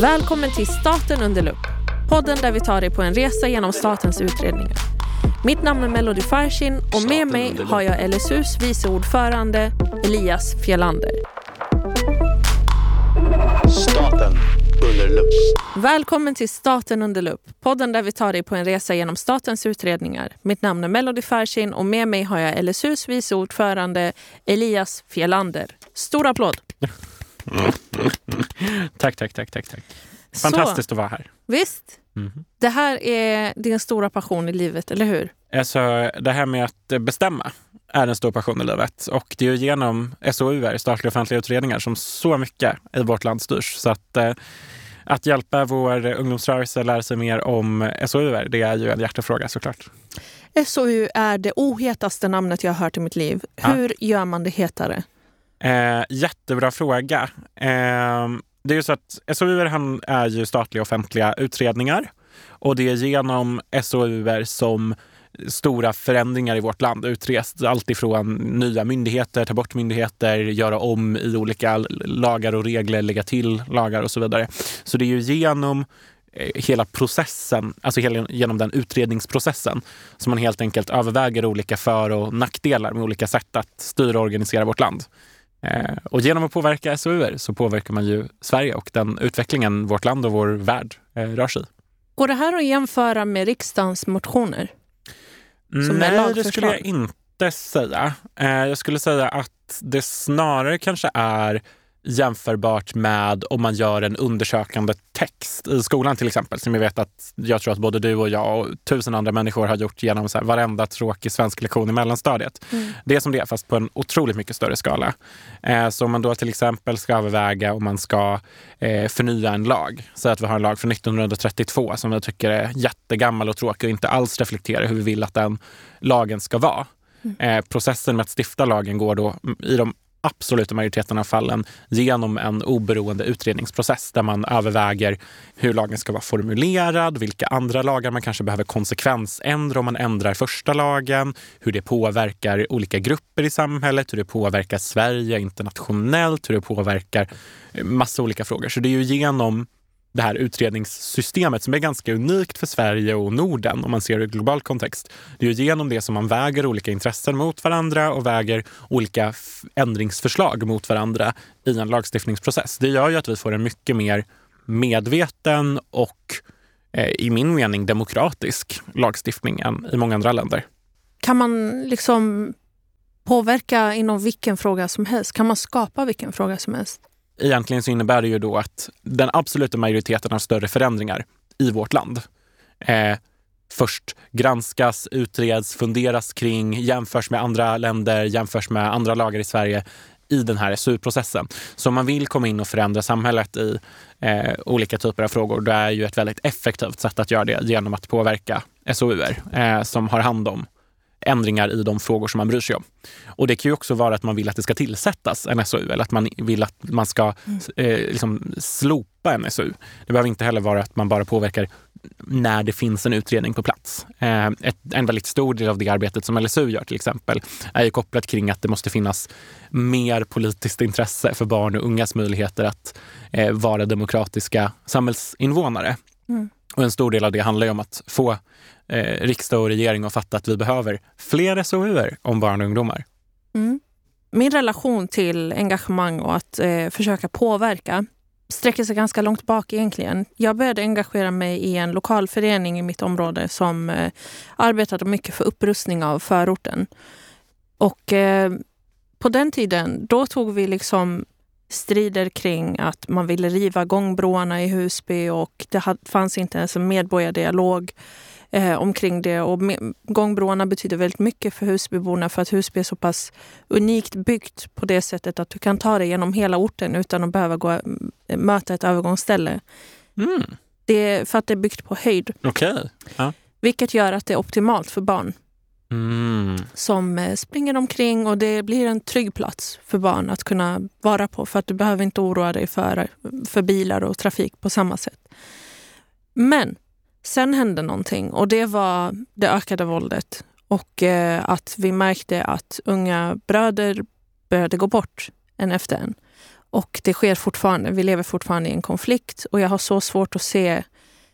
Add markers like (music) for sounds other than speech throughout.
Välkommen till Staten under lupp. Podden där vi tar dig på en resa genom statens utredningar. Mitt namn är Melody Farshin och med mig har jag LSUs vice ordförande Elias Fjellander. Staten under lupp. Välkommen till Staten under lupp. Podden där vi tar dig på en resa genom statens utredningar. Mitt namn är Melody Farshin och med mig har jag LSUs vice ordförande Elias Fjellander. Stor applåd! (laughs) Tack, tack, tack, tack, tack. Fantastiskt att vara här. Visst, Mhm. det här är din stora passion i livet, eller hur? Alltså, det här med att bestämma är en stor passion i livet. Och det är genom SOUer, statliga offentliga utredningar, som så mycket i vårt land styrs. Så att, eh, att hjälpa vår ungdomsrörelse att lära sig mer om SOUer, det är ju en hjärtefråga såklart. SOU är det ohetaste namnet jag har hört i mitt liv. Ja. Hur gör man det hetare? Eh, jättebra fråga. Eh, det är ju så att SOUer är ju statliga offentliga utredningar. Och det är genom SOUer som stora förändringar i vårt land utreds. Alltifrån nya myndigheter, ta bort myndigheter, göra om i olika lagar och regler, lägga till lagar och så vidare. Så det är ju genom eh, hela processen, alltså genom den utredningsprocessen som man helt enkelt överväger olika för och nackdelar med olika sätt att styra och organisera vårt land. Eh, och genom att påverka SOUer så påverkar man ju Sverige och den utvecklingen vårt land och vår värld eh, rör sig i. Går det här att jämföra med riksdagens motioner? Som Nej, det skulle jag inte säga. Eh, jag skulle säga att det snarare kanske är jämförbart med om man gör en undersökande text i skolan till exempel. Som jag vet att jag tror att både du och jag och tusen andra människor har gjort genom så här varenda tråkig svensk lektion i mellanstadiet. Det är som det är, fast på en otroligt mycket större skala. Eh, så om man då till exempel ska överväga om man ska eh, förnya en lag. Säg att vi har en lag från 1932 som vi tycker är jättegammal och tråkig och inte alls reflekterar hur vi vill att den lagen ska vara. Eh, processen med att stifta lagen går då i de absoluta majoriteten av fallen genom en oberoende utredningsprocess där man överväger hur lagen ska vara formulerad, vilka andra lagar man kanske behöver konsekvensändra om man ändrar första lagen, hur det påverkar olika grupper i samhället, hur det påverkar Sverige internationellt, hur det påverkar massa olika frågor. Så det är ju genom det här utredningssystemet som är ganska unikt för Sverige och Norden om man ser det i global kontext. Det är genom det som man väger olika intressen mot varandra och väger olika ändringsförslag mot varandra i en lagstiftningsprocess. Det gör ju att vi får en mycket mer medveten och eh, i min mening demokratisk lagstiftning än i många andra länder. Kan man liksom påverka inom vilken fråga som helst? Kan man skapa vilken fråga som helst? Egentligen så innebär det ju då att den absoluta majoriteten av större förändringar i vårt land eh, först granskas, utreds, funderas kring, jämförs med andra länder, jämförs med andra lagar i Sverige i den här SU-processen. Så om man vill komma in och förändra samhället i eh, olika typer av frågor, då är ju ett väldigt effektivt sätt att göra det genom att påverka SOUer eh, som har hand om ändringar i de frågor som man bryr sig om. Och det kan ju också vara att man vill att det ska tillsättas en SOU eller att man vill att man ska eh, liksom slopa en SOU. Det behöver inte heller vara att man bara påverkar när det finns en utredning på plats. Eh, ett, en väldigt stor del av det arbetet som LSU gör till exempel är ju kopplat kring att det måste finnas mer politiskt intresse för barn och ungas möjligheter att eh, vara demokratiska samhällsinvånare. Mm. Och en stor del av det handlar ju om att få eh, riksdag och regering att fatta att vi behöver fler SOUer om barn och ungdomar. Mm. Min relation till engagemang och att eh, försöka påverka sträcker sig ganska långt bak egentligen. Jag började engagera mig i en lokalförening i mitt område som eh, arbetade mycket för upprustning av förorten. Och eh, på den tiden, då tog vi liksom strider kring att man ville riva gångbroarna i Husby och det fanns inte ens en medborgardialog eh, omkring det. Och gångbroarna betyder väldigt mycket för Husbyborna för att Husby är så pass unikt byggt på det sättet att du kan ta dig genom hela orten utan att behöva gå, möta ett övergångsställe. Mm, Det är för att det är byggt på höjd, Okej. vilket gör att det är optimalt för barn Mm. som eh, springer omkring och det blir en trygg plats för barn att kunna vara på för att du behöver inte oroa dig för, för bilar och trafik på samma sätt. Men sen hände någonting och det var det ökade våldet och eh, att vi märkte att unga bröder började gå bort en efter en. Och det sker fortfarande. Vi lever fortfarande i en konflikt och jag har så svårt att se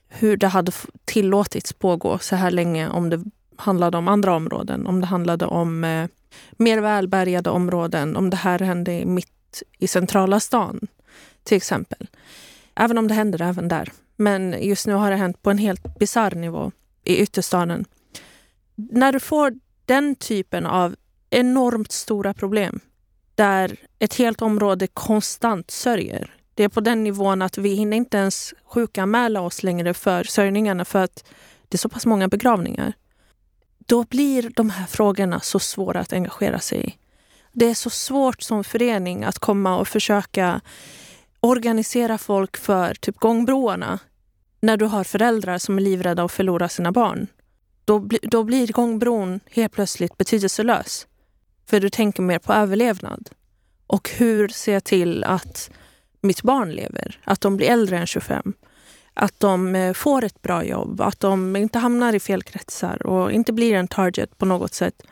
hur det hade tillåtits pågå så här länge om det handlade om andra områden. Om det handlade om eh, mer välbärgade områden. Om det här hände mitt i centrala stan till exempel. Även om det händer även där. Men just nu har det hänt på en helt bizarr nivå i ytterstaden. När du får den typen av enormt stora problem där ett helt område konstant sörjer. Det är på den nivån att vi hinner inte ens sjukanmäla oss längre för sörjningarna för att det är så pass många begravningar. Då blir de här frågorna så svåra att engagera sig i. Det är så svårt som förening att komma och försöka organisera folk för typ gångbroarna när du har föräldrar som är livrädda att förlora sina barn. Då, bli, då blir gångbron helt plötsligt betydelselös. För du tänker mer på överlevnad. Och hur ser jag till att mitt barn lever? Att de blir äldre än 25. Att de eh, får ett bra jobb, att de inte hamnar i fel kretsar och inte blir en target på något sätt.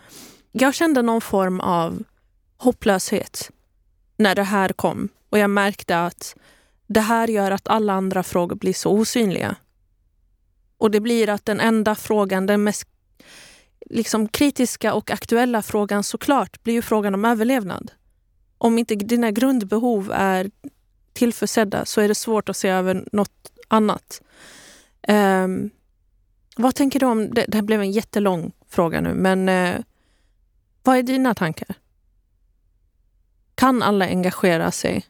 Jag kände någon form av hopplöshet när det här kom. Och jag märkte att det här gör att alla andra frågor blir så osynliga. Och det blir att den enda frågan, den mest liksom kritiska och aktuella frågan såklart blir ju frågan om överlevnad. Om inte dina grundbehov är tillförsedda så är det svårt att se över något annat. Um, vad tänker du om, det, det här blev en jättelång fråga nu, men uh, vad är dina tankar? Kan alla engagera sig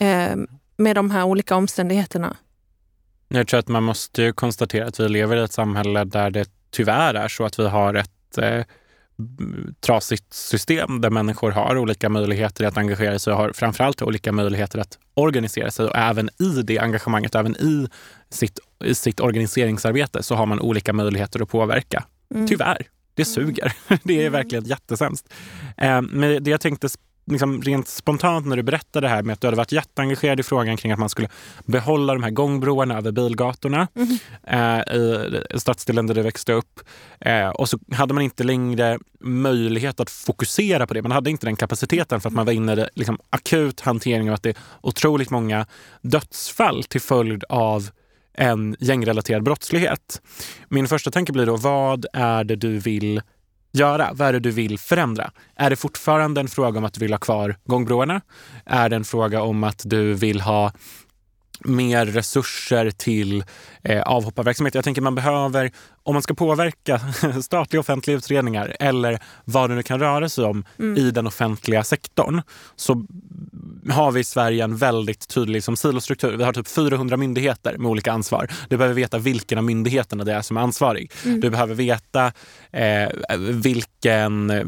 uh, med de här olika omständigheterna? Jag tror att man måste konstatera att vi lever i ett samhälle där det tyvärr är så att vi har ett eh, trasigt system där människor har olika möjligheter att engagera sig och har framförallt olika möjligheter att organisera sig. Och även i det engagemanget, även i sitt, i sitt organiseringsarbete så har man olika möjligheter att påverka. Mm. Tyvärr. Det suger. (laughs) Det är mm. verkligen jättessämst. Eh, men det jag tänkte liksom rent spontant när du berättade det här med att du hade varit jätteengagerad i frågan kring att man skulle behålla de här gångbroarna över bilgatorna mm. eh, i stadsdelen där du växte upp. Eh, och så hade man inte längre möjlighet att fokusera på det. Man hade inte den kapaciteten för att man var inne i liksom, akut hantering av att det är otroligt många dödsfall till följd av en gängrelaterad brottslighet. Min första tanke blir då, vad är det du vill göra? Vad är det du vill förändra? Är det fortfarande en fråga om att du vill ha kvar gångbroarna? Är det en fråga om att du vill ha mer resurser till eh, avhopparverksamhet. Jag tänker man behöver, om man ska påverka (laughs) statliga offentliga utredningar eller vad det nu kan röra sig om mm. i den offentliga sektorn så har vi i Sverige en väldigt tydlig liksom, silostruktur. Vi har typ 400 myndigheter med olika ansvar. Du behöver veta vilken av myndigheterna det är som är ansvarig. Mm. Du behöver veta eh, vilken eh,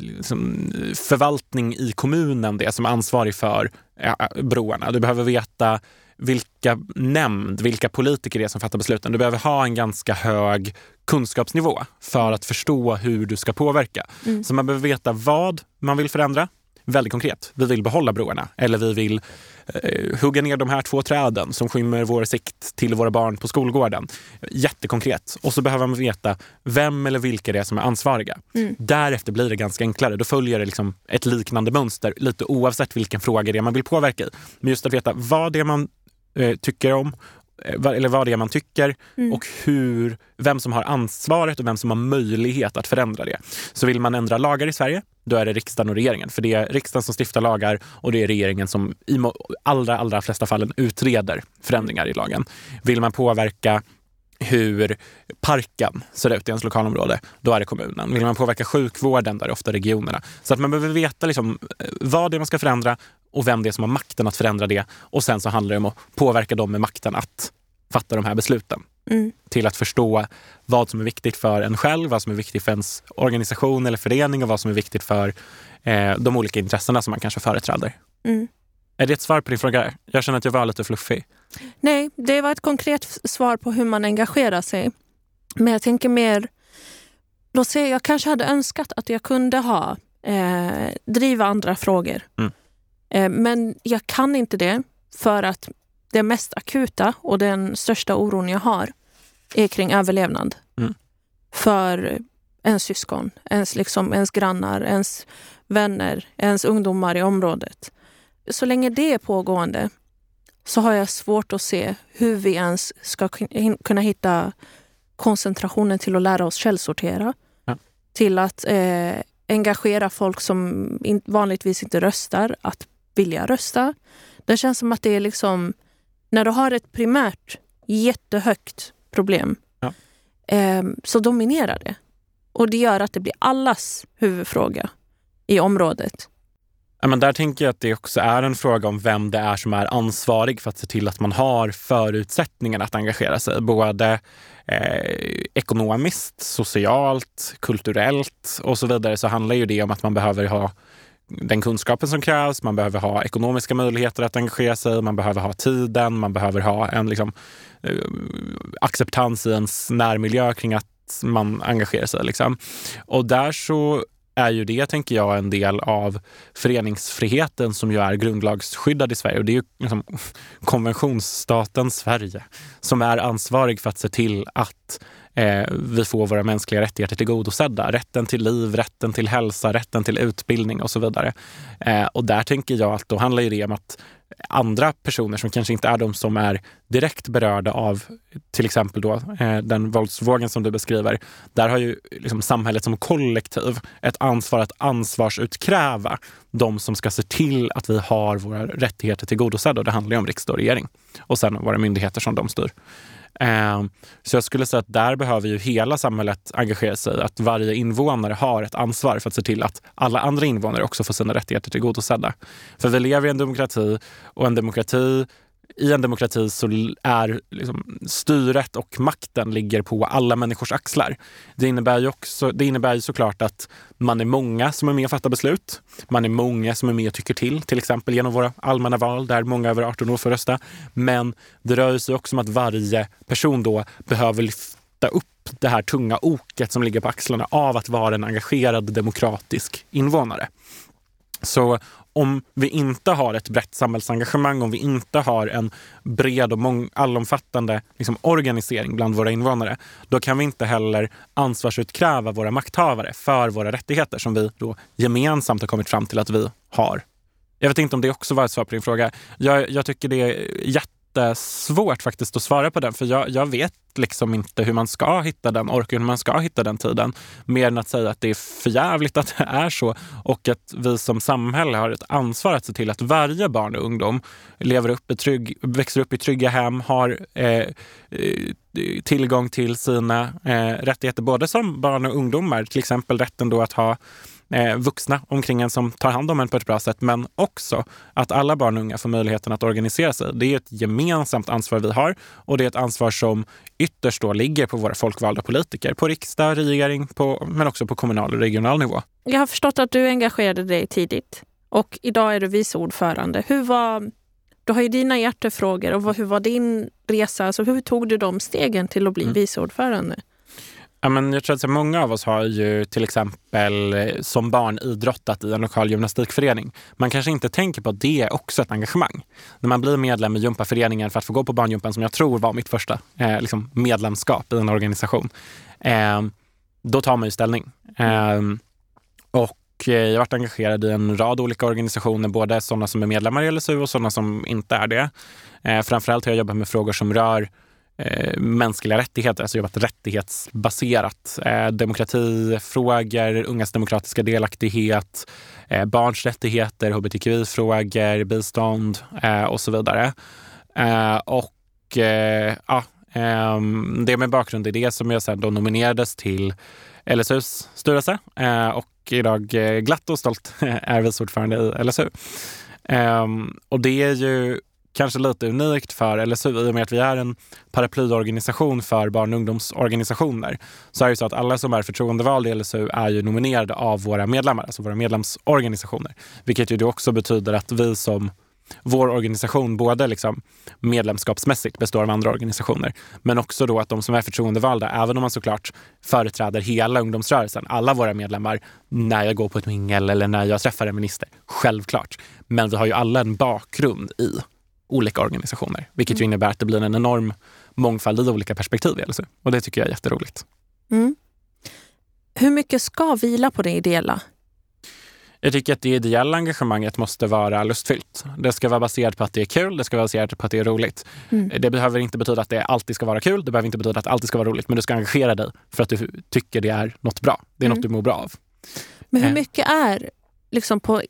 liksom, förvaltning i kommunen det är som är ansvarig för eh, broarna. Du behöver veta vilka nämnd, vilka politiker det är som fattar besluten. Du behöver ha en ganska hög kunskapsnivå för att förstå hur du ska påverka. Mm. Så man behöver veta vad man vill förändra. Väldigt konkret. Vi vill behålla broarna eller vi vill eh, hugga ner de här två träden som skymmer vår sikt till våra barn på skolgården. Jättekonkret. Och så behöver man veta vem eller vilka det är som är ansvariga. Mm. Därefter blir det ganska enklare. Då följer det liksom ett liknande mönster lite oavsett vilken fråga det är man vill påverka i. Men just att veta vad det är man eh, tycker om eller vad det är man tycker mm. och hur, vem som har ansvaret och vem som har möjlighet att förändra det. Så vill man ändra lagar i Sverige, då är det riksdagen och regeringen. För det är riksdagen som stiftar lagar och det är regeringen som i allra, allra flesta fallen utreder förändringar i lagen. Vill man påverka hur parken ser ut i ens lokalområde, då är det kommunen. Vill man påverka sjukvården, då är det ofta regionerna. Så att man behöver veta liksom vad det är man ska förändra och vem det är som har makten att förändra det. Och sen så handlar det om att påverka dem med makten att fatta de här besluten. Mm. Till att förstå vad som är viktigt för en själv, vad som är viktigt för ens organisation eller förening och vad som är viktigt för eh, de olika intressena som man kanske företräder. Mm. Är det ett svar på din fråga? Jag känner att jag var lite fluffig. Nej, det var ett konkret svar på hur man engagerar sig. Men jag tänker mer... Då ser jag kanske hade önskat att jag kunde ha eh, driva andra frågor. Mm. Eh, men jag kan inte det för att det mest akuta och den största oron jag har är kring överlevnad. Mm. För ens syskon, ens, liksom, ens grannar, ens vänner, ens ungdomar i området. så länge det är pågående så har jag svårt att se hur vi ens ska kunna hitta koncentrationen till att lära oss källsortera. Ja. Till att eh, engagera folk som in, vanligtvis inte röstar att vilja rösta. Det känns som att det är liksom, när du har ett primärt jättehögt problem ja. eh, så dominerar det. Och det gör att det blir allas huvudfråga i området. Ja, men där tänker jag att det också är en fråga om vem det är som är ansvarig för att se till att man har förutsättningar att engagera sig. Både eh, ekonomiskt, socialt, kulturellt och så vidare så handlar ju det om att man behöver ha den kunskapen som krävs, man behöver ha ekonomiska möjligheter att engagera sig, man behöver ha tiden, man behöver ha en liksom, eh, acceptans i ens närmiljö kring att man engagerar sig. Liksom. Och där så är ju det, tänker jag, en del av föreningsfriheten som ju är grundlagsskyddad i Sverige. Och det är ju liksom konventionsstaten Sverige som är ansvarig för att se till att eh, vi får våra mänskliga rättigheter tillgodosedda. Rätten till liv, rätten till hälsa, rätten till utbildning och så vidare. Eh, och där tänker jag att då handlar det om att andra personer som kanske inte är de som är direkt berörda av till exempel då, eh, den våldsvågen som du beskriver. Där har ju liksom samhället som kollektiv ett ansvar att ansvarsutkräva de som ska se till att vi har våra rättigheter tillgodosedda. Och det handlar ju om riksdag och regering och sen våra myndigheter som de styr. Ehm, så jag skulle säga att där behöver ju hela samhället engagera sig. Att varje invånare har ett ansvar för att se till att alla andra invånare också får sina rättigheter tillgodosedda. För vi lever i en demokrati och en demokrati i en demokrati så är liksom styret och makten ligger på alla människors axlar. Det innebär ju också, det innebär ju såklart att man är många som är med och fattar beslut. Man är många som är med och tycker till, till exempel genom våra allmänna val där många över 18 år får rösta. Men det rör sig också om att varje person då behöver lyfta upp det här tunga oket som ligger på axlarna av att vara en engagerad demokratisk invånare. Så om vi inte har ett brett samhällsengagemang, om vi inte har en bred och allomfattande liksom, organisering bland våra invånare, då kan vi inte heller ansvarsutkräva våra makthavare för våra rättigheter som vi då gemensamt har kommit fram till att vi har. Jag vet inte om det också var ett svar på din fråga. Jag, jag tycker det är jätte jättesvårt faktiskt att svara på den. För jag, jag vet liksom inte hur man ska hitta den orken, hur man ska hitta den tiden. Mer än att säga att det är förjävligt att det är så och att vi som samhälle har ett ansvar att se till att varje barn och ungdom lever upp i trygg, växer upp i trygga hem, har eh, eh tillgång till sina eh, rättigheter, både som barn och ungdomar. Till exempel rätten då att ha eh, vuxna omkring en som tar hand om en på ett bra sätt, men också att alla barn och unga får möjligheten att organisera sig. Det är ett gemensamt ansvar vi har och det är ett ansvar som ytterst då ligger på våra folkvalda politiker, på riksdag, regering, på, men också på kommunal och regional nivå. Jag har förstått att du engagerade dig tidigt och idag är du vice ordförande. Hur var, du har ju dina hjärtefrågor och hur var din resa? Alltså hur tog du de stegen till att bli mm. vice ordförande? Ja, men jag tror att många av oss har ju till exempel eh, som barn idrottat i en lokal gymnastikförening. Man kanske inte tänker på att det är också ett engagemang. När man blir medlem i gympaföreningen för att få gå på barngympan, som jag tror var mitt första eh, liksom medlemskap i en organisation, eh, då tar man ju ställning. Eh, och eh, jag har varit engagerad i en rad olika organisationer, både sådana som är medlemmar i LSU och sådana som inte är det. Eh, framförallt har jag jobbat med frågor som rör eh, mänskliga rättigheter, alltså jobbat rättighetsbaserat. Eh, demokratifrågor, ungas demokratiska delaktighet, eh, barns rättigheter, hbtqi-frågor, bistånd eh, och så vidare. Eh, och eh, ja, ehm, det med bakgrund i det som jag sen då nominerades till LSUs styrelse eh, och idag eh, glatt och stolt (laughs) är vice ordförande i LSU. Ehm, och det är ju kanske lite unikt för LSU i och med att vi är en paraplyorganisation för barn och ungdomsorganisationer. Så är det så att alla som är förtroendevalda i LSU är ju nominerade av våra medlemmar, alltså våra medlemsorganisationer. Vilket ju då också betyder att vi som vår organisation både liksom medlemskapsmässigt består av andra organisationer, men också då att de som är förtroendevalda, även om man såklart företräder hela ungdomsrörelsen, alla våra medlemmar, när jag går på ett mingel eller när jag träffar en minister, självklart. Men vi har ju alla en bakgrund i olika organisationer. Vilket mm. ju innebär att det blir en enorm mångfald i olika perspektiv i LSU. Och det tycker jag är jätteroligt. Mm. Hur mycket ska vila på det ideella? Jag tycker att det ideella engagemanget måste vara lustfyllt. Det ska vara baserat på att det är kul, det ska vara baserat på att det är roligt. Mm. Det behöver inte betyda att det alltid ska vara kul, det behöver inte betyda att det alltid ska vara roligt, men du ska engagera dig för att du tycker det är något bra. Det är Mm. något du mår bra av. Men hur Eh. mycket är liksom på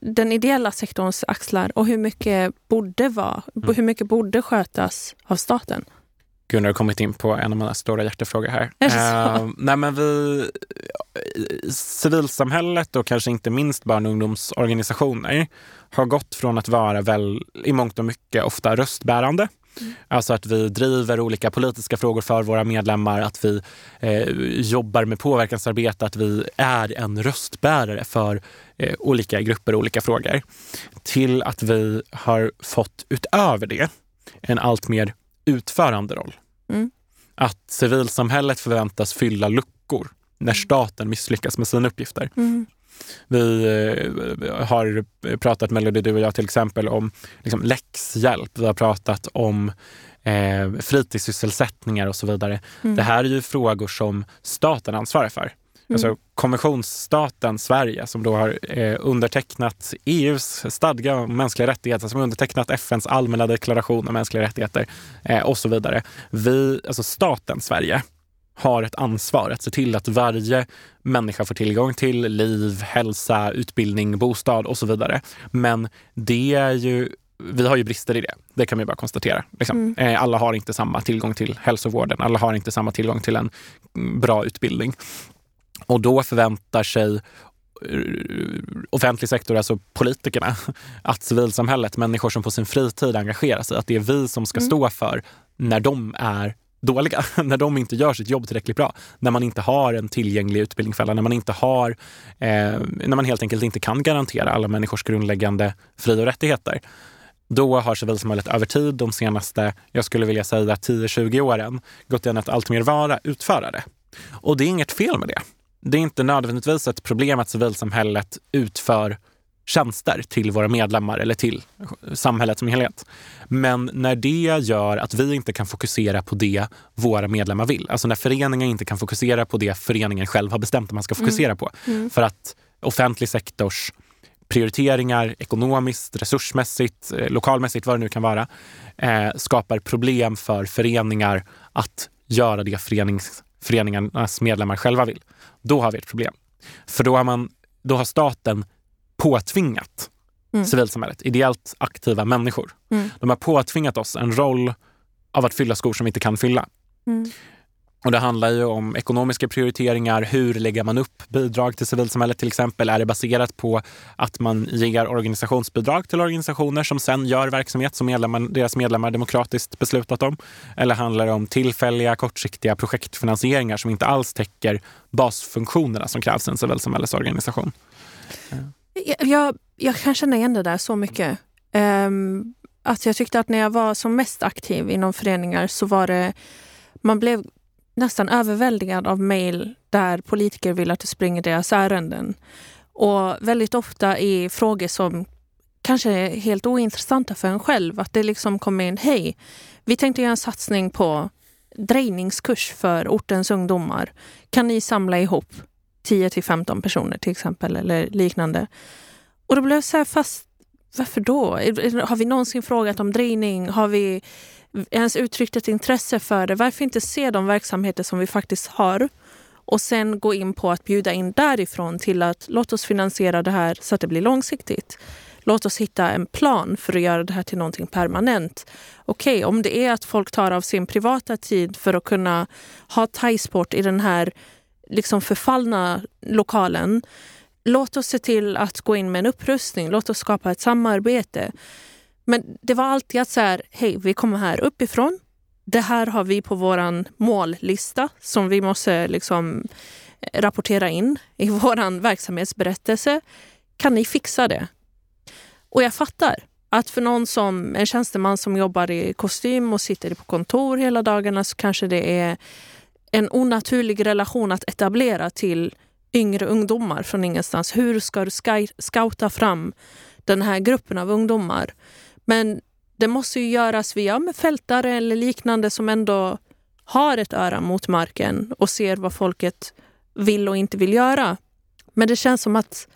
den ideella sektorns axlar och hur mycket borde vara, Mm. hur mycket borde skötas av staten? Gunnar har kommit in på en av mina stora hjärtefrågor här. Eh, nej men vi, civilsamhället och kanske inte minst barn och ungdomsorganisationer har gått från att vara väl i mångt och mycket ofta röstbärande. Alltså att vi driver olika politiska frågor för våra medlemmar, att vi eh, jobbar med påverkansarbete, att vi är en röstbärare för eh, olika grupper och olika frågor. Till att vi har fått utöver det en allt mer utförande roll. Mm. Att civilsamhället förväntas fylla luckor när staten misslyckas med sina uppgifter. Mm. Vi eh, har pratat, Melody, du och jag till exempel, om liksom, läxhjälp. Vi har pratat om eh, fritidssysselsättningar och så vidare. Mm. Det här är ju frågor som staten ansvarar för. Alltså konventionsstaten Sverige som då har eh, undertecknat EUs stadga om mänskliga rättigheter, som har undertecknat FNs allmänna deklaration om mänskliga rättigheter eh, och så vidare. Vi, alltså staten Sverige har ett ansvar att se till att varje människa får tillgång till liv, hälsa, utbildning, bostad och så vidare. Men det är ju vi har ju brister i det. Det kan ju bara konstatera. Liksom. Eh, Alla har inte samma tillgång till hälsovården. Alla har inte samma tillgång till en mm, bra utbildning. Och då förväntar sig eh, offentlig sektor, alltså politikerna, (laughs) att civilsamhället, människor som på sin fritid engagerar sig, att det är vi som ska stå för när de är dåliga, (laughs) när de inte gör sitt jobb tillräckligt bra, när man inte har en tillgänglig utbildning för alla, när man inte har, eh, när man helt enkelt inte kan garantera alla människors grundläggande fri och rättigheter. Då har civilsamhället över tid, de senaste, jag skulle vilja säga 10-20 åren, gått in att allt mer vara utförare. Och det är inget fel med det. Det är inte nödvändigtvis ett problem att civilsamhället utför tjänster till våra medlemmar eller till samhället som helhet. Men när det gör att vi inte kan fokusera på det våra medlemmar vill, alltså när föreningen inte kan fokusera på det föreningen själv har bestämt att man ska fokusera på, för att offentlig sektors prioriteringar ekonomiskt, resursmässigt, eh, lokalmässigt, vad det nu kan vara, eh, skapar problem för föreningar att göra det förenings, föreningarnas medlemmar själva vill. Då har vi ett problem. För då har, man, då har staten påtvingat Mm. civilsamhället, ideellt aktiva människor. Mm. De har påtvingat oss en roll av att fylla skor som vi inte kan fylla. Mm. Och det handlar ju om ekonomiska prioriteringar. Hur lägger man upp bidrag till civilsamhället till exempel? Är det baserat på att man ger organisationsbidrag till organisationer som sen gör verksamhet som medlemmar, deras medlemmar demokratiskt beslutat om? Eller handlar det om tillfälliga, kortsiktiga projektfinansieringar som inte alls täcker basfunktionerna som krävs i en civilsamhällesorganisation? Jag, jag, jag kan känna igen det där så mycket. Um, att jag tyckte att när jag var som mest aktiv inom föreningar så var det... Man blev nästan överväldigad av mejl där politiker vill att du springer deras ärenden. Och väldigt ofta i frågor som kanske är helt ointressanta för en själv. Att det liksom kommer in, hej, vi tänkte göra en satsning på drejningskurs för ortens ungdomar. Kan ni samla ihop 10 till 15 personer till exempel eller liknande? Och då blev jag så här, fast varför då? Har vi någonsin frågat om drejning? Har vi ens uttryckt ett intresse för det? Varför inte se de verksamheter som vi faktiskt har och sen gå in på att bjuda in därifrån till att låt oss finansiera det här så att det blir långsiktigt. Låt oss hitta en plan för att göra det här till någonting permanent. Okej, om det är att folk tar av sin privata tid för att kunna ha thaisport i den här liksom förfallna lokalen. Låt oss se till att gå in med en upprustning. Låt oss skapa ett samarbete. Men det var alltid att så här, hej, vi kommer här uppifrån. Det här har vi på vår mållista som vi måste liksom eh, rapportera in i (laughs) vår verksamhetsberättelse. Kan ni fixa det? Och jag fattar att för någon som en tjänsteman som jobbar i kostym och sitter på kontor hela dagarna så kanske det är en onaturlig relation att etablera till yngre ungdomar från ingenstans. Hur ska du scouta fram den här gruppen av ungdomar? Men det måste ju göras via med fältare eller liknande som ändå har ett öra mot marken och ser vad folket vill och inte vill göra. Men det känns som att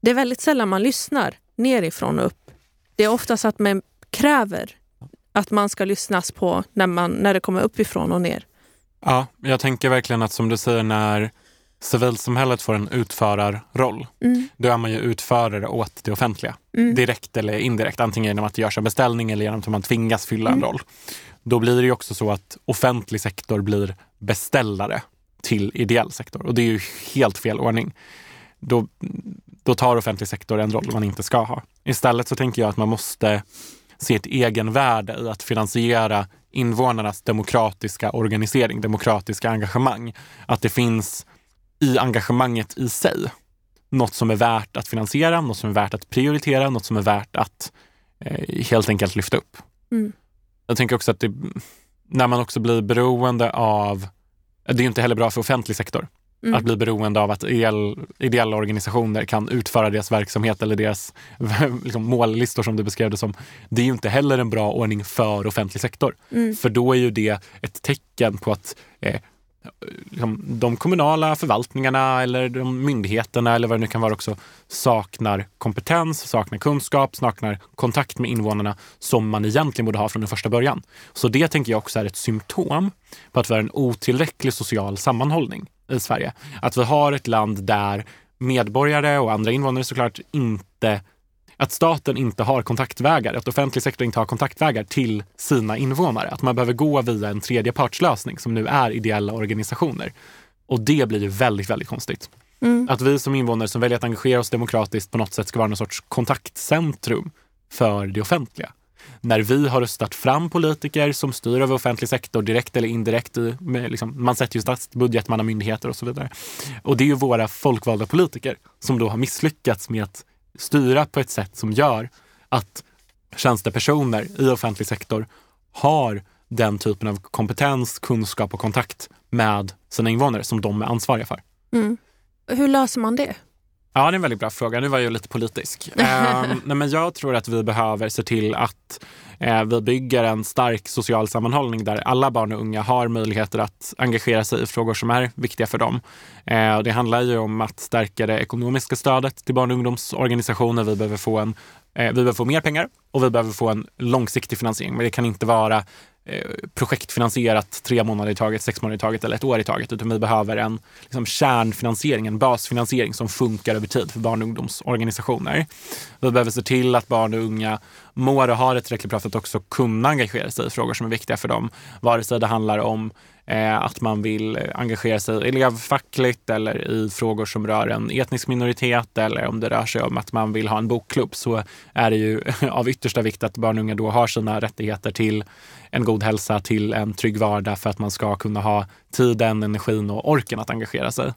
det är väldigt sällan man lyssnar nerifrån och upp. Det är oftast att man kräver att man ska lyssnas på när, man, när det kommer uppifrån och ner. Ja, jag tänker verkligen att som du säger när civilsamhället får en utförarroll, Mm. då är man ju utförare åt det offentliga. Mm. Direkt eller indirekt, antingen genom att det görs en beställning eller genom att man tvingas fylla en Mm. roll. Då blir det ju också så att offentlig sektor blir beställare till ideell sektor och det är ju helt fel ordning. Då, då tar offentlig sektor en roll man inte ska ha. Istället så tänker jag att man måste se ett egenvärde i att finansiera invånarnas demokratiska organisering, demokratiska engagemang. Att det finns i engagemanget i sig något som är värt att finansiera, något som är värt att prioritera, något som är värt att eh, helt enkelt lyfta upp. Mm. Jag tänker också att det, när man också blir beroende av, det är ju inte heller bra för offentlig sektor, Mm. att bli beroende av att ideell, ideella organisationer kan utföra deras verksamhet eller deras (laughs) liksom, mållistor som du beskrev det som. Det är ju inte heller en bra ordning för offentlig sektor. Mm. För då är ju det ett tecken på att eh, liksom, de kommunala förvaltningarna eller de myndigheterna eller vad det nu kan vara också saknar kompetens, saknar kunskap, saknar kontakt med invånarna som man egentligen borde ha från den första början. Så det tänker jag också är ett symptom på att vi har en otillräcklig social sammanhållning i Sverige. Att vi har ett land där medborgare och andra invånare såklart inte att staten inte har kontaktvägar, att offentlig sektor inte har kontaktvägar till sina invånare. Att man behöver gå via en tredjepartslösning som nu är ideella organisationer. Och det blir ju väldigt, väldigt konstigt. Mm. Att vi som invånare som väljer att engagera oss demokratiskt på något sätt ska vara någon sorts kontaktcentrum för det offentliga. När vi har röstat fram politiker som styr över offentlig sektor direkt eller indirekt. I, med liksom, man sätter ju statsbudget, man har myndigheter och så vidare. Och det är ju våra folkvalda politiker som då har misslyckats med att styra på ett sätt som gör att tjänstepersoner i offentlig sektor har den typen av kompetens, kunskap och kontakt med sina invånare som de är ansvariga för. Mm. Hur löser man det? Ja, det är en väldigt bra fråga. Nu var jag lite politisk. (laughs) Ehm, nej, men jag tror att vi behöver se till att eh, vi bygger en stark social sammanhållning där alla barn och unga har möjligheter att engagera sig i frågor som är viktiga för dem. Eh, det handlar ju om att stärka det ekonomiska stödet till barn och ungdomsorganisationer. Vi behöver få en eh, vi behöver få mer pengar och vi behöver få en långsiktig finansiering. Men det kan inte vara eh, Eh, projektfinansierat tre månader i taget, sex månader i taget eller ett år i taget. Utan vi behöver en liksom, kärnfinansiering, en basfinansiering som funkar över tid för barn och ungdomsorganisationer. Vi behöver se till att barn och unga mår och har ett tillräckligt bra för att också kunna engagera sig i frågor som är viktiga för dem. Vare sig det handlar om eh, att man vill eh, engagera sig elevfackligt eller i frågor som rör en etnisk minoritet eller om det rör sig om att man vill ha en bokklubb så är det ju (laughs) av yttersta vikt att barn och unga då har sina rättigheter till en god hälsa, till en trygg vardag för att man ska kunna ha tiden, energin och orken att engagera sig.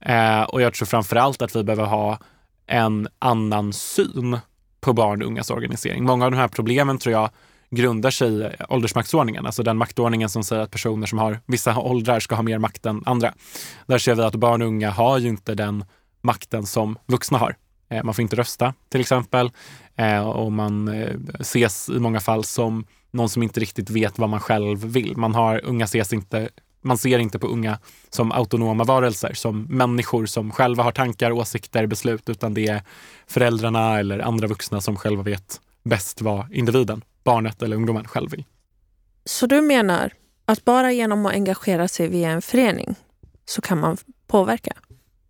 Eh, och jag tror framför allt att vi behöver ha en annan syn på barn och ungas organisering. Många av de här problemen tror jag grundar sig i åldersmaktsordningen, alltså den maktordningen som säger att personer som har vissa åldrar ska ha mer makt än andra. Där ser vi att barn och unga har ju inte den makten som vuxna har. Eh, man får inte rösta till exempel eh, och man eh, ses i många fall som någon som inte riktigt vet vad man själv vill. Man har, unga ses inte, man ser inte på unga som autonoma varelser, som människor som själva har tankar, åsikter, beslut, utan det är föräldrarna eller andra vuxna som själva vet bäst vad individen, barnet eller ungdomen själv vill. Så du menar att bara genom att engagera sig via en förening så kan man påverka?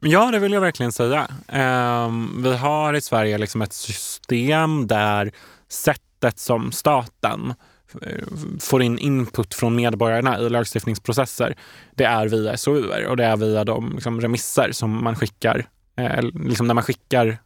Ja, det vill jag verkligen säga. Ehm, vi har i Sverige liksom ett system där sättet som staten får in input från medborgarna i lagstiftningsprocesser, det är via SOUer och det är via de liksom, remisser som man skickar, eh, liksom när man skickar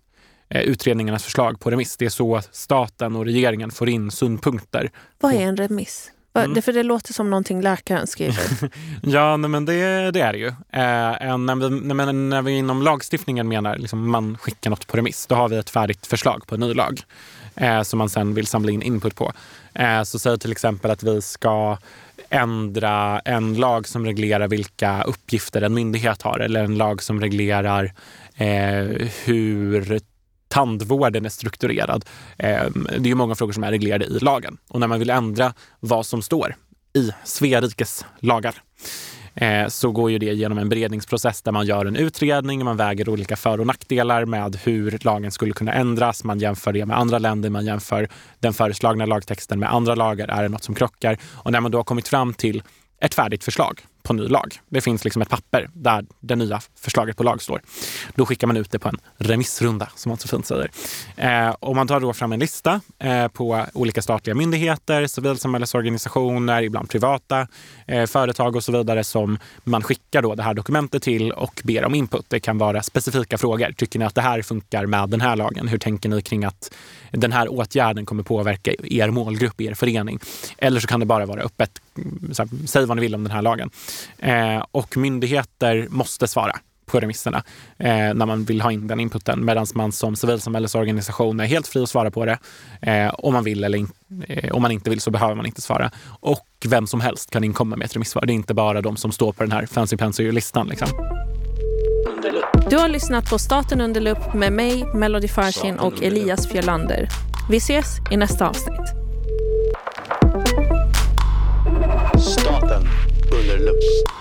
eh, utredningarnas förslag på remiss. Det är så staten och regeringen får in synpunkter. Vad är en remiss? Mm. det- För det låter som någonting läkaren skriver. (laughs) Ja, nej, men det, det är det ju. Eh, när, vi, men när vi inom lagstiftningen menar liksom man skickar något på remiss, då har vi ett färdigt förslag på en ny lag eh, som man sen vill samla in input på. Eh, så säg till exempel att vi ska ändra en lag som reglerar vilka uppgifter en myndighet har eller en lag som reglerar eh, hur tandvården är strukturerad. Eh, det är ju många frågor som är reglerade i lagen och när man vill ändra vad som står i Svea rikes lagar eh, så går ju det genom en beredningsprocess där man gör en utredning, man väger olika för och nackdelar med hur lagen skulle kunna ändras. Man jämför det med andra länder, man jämför den föreslagna lagtexten med andra lagar. Är det något som krockar? Och när man då har kommit fram till ett färdigt förslag på ny lag. Det finns liksom ett papper där det nya förslaget på lag står. Då skickar man ut det på en remissrunda, som man så fint säger. Eh, och man tar då fram en lista eh, på olika statliga myndigheter, civilsamhällesorganisationer, ibland privata eh, företag och så vidare som man skickar då det här dokumentet till och ber om input. Det kan vara specifika frågor. Tycker ni att det här funkar med den här lagen? Hur tänker ni kring att den här åtgärden kommer påverka er målgrupp, er förening? Eller så kan det bara vara öppet. Så här, säg vad ni vill om den här lagen. Eh, och myndigheter måste svara på remisserna eh, när man vill ha in den inputen medan man som civilsamhällesorganisation är helt fri att svara på det. Eh, om man vill eller in, eh, om man inte vill så behöver man inte svara. Och vem som helst kan inkomma med ett remissvar. Det är inte bara de som står på den här fancy pansy-listan. Liksom. Du har lyssnat på Staten under lupp med mig, Melody Farshin och Elias Fjölander. Vi ses i nästa avsnitt. Stop. you